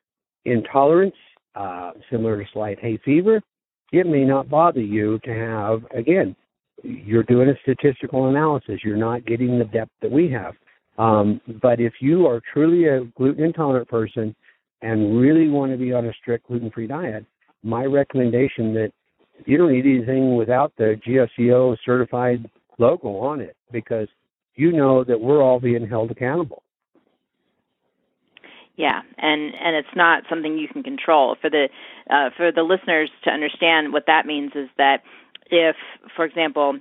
intolerance, uh, similar to slight hay fever, it may not bother you to have again. You're doing a statistical analysis. You're not getting the depth that we have. Um, but if you are truly a gluten intolerant person and really want to be on a strict gluten free diet, my recommendation that you don't eat anything without the GFCO certified logo on it because you know that we're all being held accountable. Yeah, and and it's not something you can control. For the uh, for the listeners to understand what that means is that if, for example,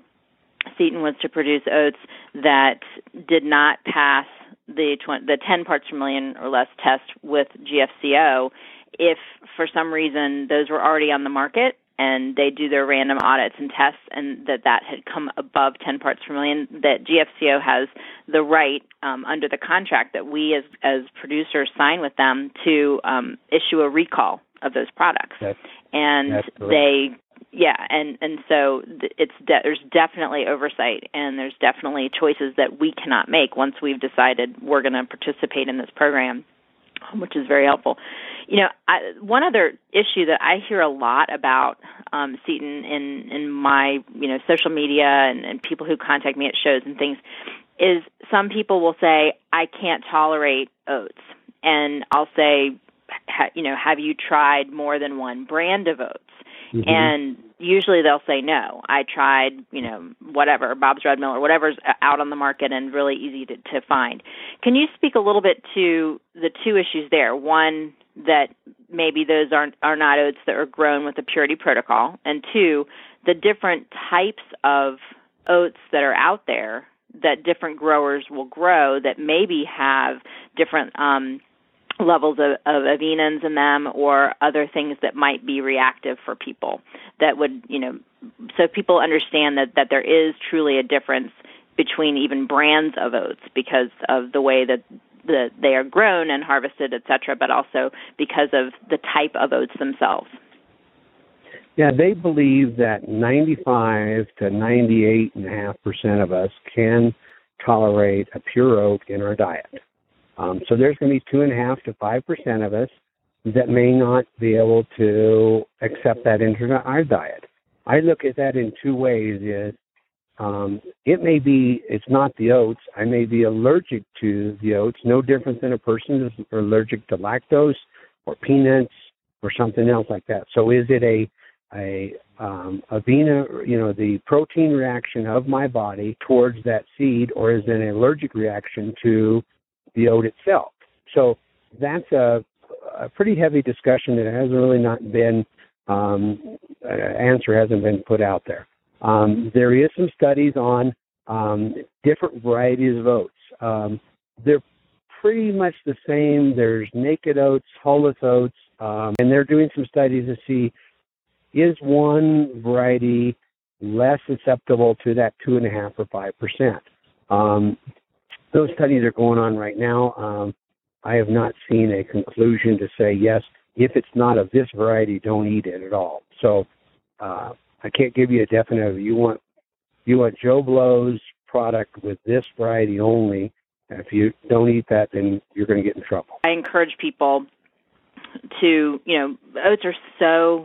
Seaton was to produce oats that did not pass the tw- the 10 parts per million or less test with GFCO. If for some reason those were already on the market and they do their random audits and tests and that that had come above 10 parts per million, that GFCO has the right um, under the contract that we as as producers sign with them to um, issue a recall of those products. That's, and that's they yeah and and so it's de- there's definitely oversight and there's definitely choices that we cannot make once we've decided we're going to participate in this program which is very helpful. You know, I, one other issue that I hear a lot about um, Seaton in in my you know social media and, and people who contact me at shows and things is some people will say I can't tolerate oats, and I'll say, ha, you know, have you tried more than one brand of oats? Mm-hmm. And usually they'll say no. I tried, you know, whatever, Bob's Red Mill or whatever's out on the market and really easy to, to find. Can you speak a little bit to the two issues there? One, that maybe those aren't are not oats that are grown with the purity protocol, and two, the different types of oats that are out there that different growers will grow that maybe have different um, levels of, of avenins in them or other things that might be reactive for people that would you know so people understand that that there is truly a difference between even brands of oats because of the way that that they are grown and harvested etc but also because of the type of oats themselves. Yeah they believe that 95 to 98 and a half percent of us can tolerate a pure oat in our diet um, so there's going to be two and a half to five percent of us that may not be able to accept that into our diet. I look at that in two ways: is um, it may be it's not the oats. I may be allergic to the oats, no different than a person is allergic to lactose or peanuts or something else like that. So is it a a um, avenin, you know, the protein reaction of my body towards that seed, or is it an allergic reaction to the oat itself. So that's a, a pretty heavy discussion that hasn't really not been um, answer hasn't been put out there. Um, there is some studies on um, different varieties of oats. Um, they're pretty much the same. There's naked oats, hulless oats, um, and they're doing some studies to see is one variety less susceptible to that two and a half or five percent. Those studies are going on right now. Um, I have not seen a conclusion to say yes. If it's not of this variety, don't eat it at all. So uh, I can't give you a definite. You want you want Joe Blow's product with this variety only. And if you don't eat that, then you're going to get in trouble. I encourage people to, you know, oats are so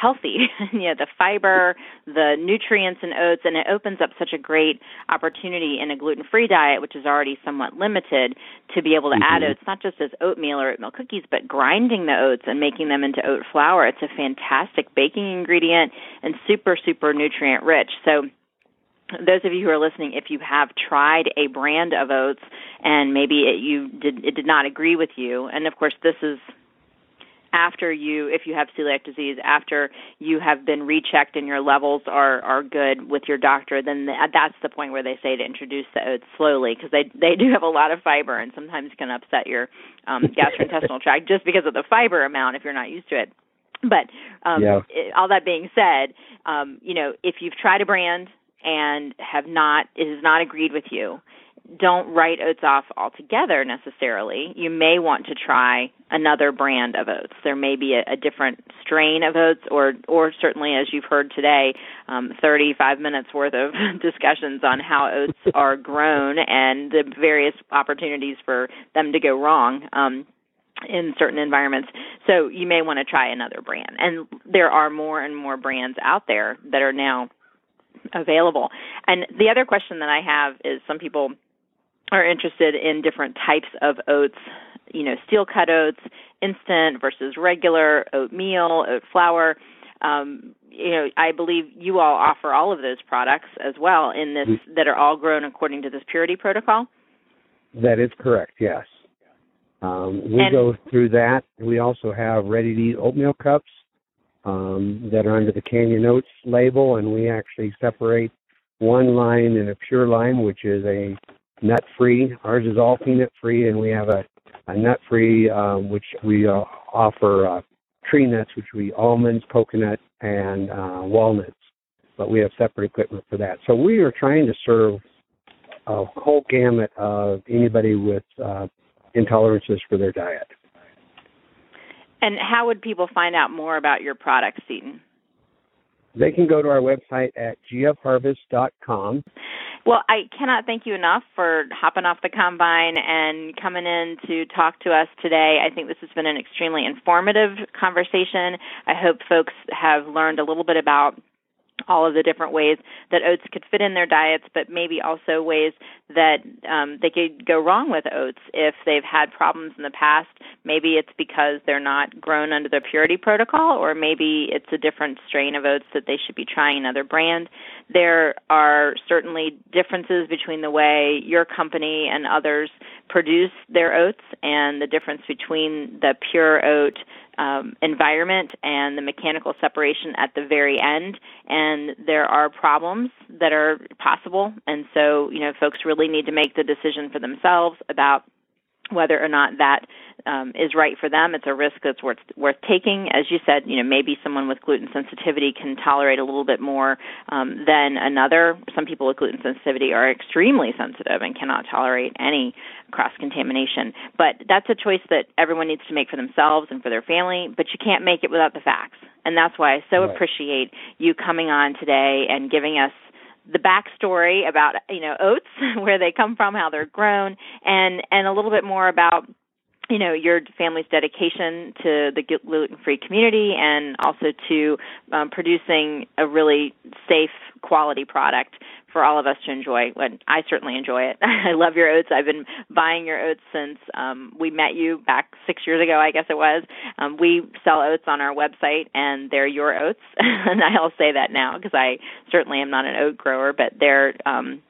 healthy. [LAUGHS] you know, the fiber, the nutrients in oats, and it opens up such a great opportunity in a gluten-free diet, which is already somewhat limited, to be able to mm-hmm. add oats not just as oatmeal or oatmeal cookies, but grinding the oats and making them into oat flour. It's a fantastic baking ingredient and super, super nutrient rich. So those of you who are listening, if you have tried a brand of oats and maybe it, you did it did not agree with you, and of course this is after you if you have celiac disease after you have been rechecked and your levels are are good with your doctor then that's the point where they say to introduce the oats slowly because they they do have a lot of fiber and sometimes can upset your um [LAUGHS] gastrointestinal tract just because of the fiber amount if you're not used to it but um yeah. it, all that being said um you know if you've tried a brand and have not it has not agreed with you don't write oats off altogether necessarily. You may want to try another brand of oats. There may be a, a different strain of oats, or or certainly, as you've heard today, um, 35 minutes worth of [LAUGHS] discussions on how oats [LAUGHS] are grown and the various opportunities for them to go wrong. Um, in certain environments. So you may want to try another brand. And there are more and more brands out there that are now available. And the other question that I have is some people are interested in different types of oats, you know, steel cut oats, instant versus regular, oatmeal, oat flour. Um, you know, I believe you all offer all of those products as well in this mm-hmm. that are all grown according to this purity protocol. That is correct. Yes. Um, we and, go through that. We also have ready-to-eat oatmeal cups um, that are under the Canyon Oats label, and we actually separate one line in a pure line, which is a nut free. Ours is all peanut free, and we have a, a nut free, um, which we uh, offer uh, tree nuts, which we almonds, coconut, and uh, walnuts. But we have separate equipment for that. So we are trying to serve a whole gamut of anybody with uh, intolerances for their diet. And how would people find out more about your products, Seaton? They can go to our website at gfharvest.com Well, I cannot thank you enough for hopping off the combine and coming in to talk to us today. I think this has been an extremely informative conversation. I hope folks have learned a little bit about all of the different ways that oats could fit in their diets, but maybe also ways that um, they could go wrong with oats if they've had problems in the past. Maybe it's because they're not grown under the purity protocol, or maybe it's a different strain of oats that they should be trying another brand. There are certainly differences between the way your company and others produce their oats and the difference between the pure oat um, environment and the mechanical separation at the very end. And there are problems that are possible. And so, you know, folks really need to make the decision for themselves about whether or not that um, is right for them. It's a risk that's worth worth taking. As you said, you know maybe someone with gluten sensitivity can tolerate a little bit more um, than another. Some people with gluten sensitivity are extremely sensitive and cannot tolerate any cross contamination. But that's a choice that everyone needs to make for themselves and for their family. But you can't make it without the facts, and that's why I so right. appreciate you coming on today and giving us the backstory about you know oats, [LAUGHS] where they come from, how they're grown, and and a little bit more about you know your family's dedication to the gluten-free community and also to um, producing a really safe quality product for all of us to enjoy. And I certainly enjoy it. [LAUGHS] I love your oats. I've been buying your oats since um, we met you back six years ago, I guess it was. Um, we sell oats on our website, and they're your oats. [LAUGHS] and I'll say that now because I certainly am not an oat grower, but they're um,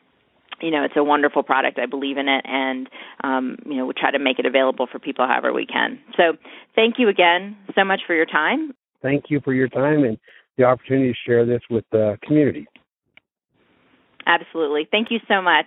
you know, it's a wonderful product. I believe in it, and um, you know, we try to make it available for people however we can. So, thank you again so much for your time. Thank you for your time and the opportunity to share this with the community. Absolutely. Thank you so much.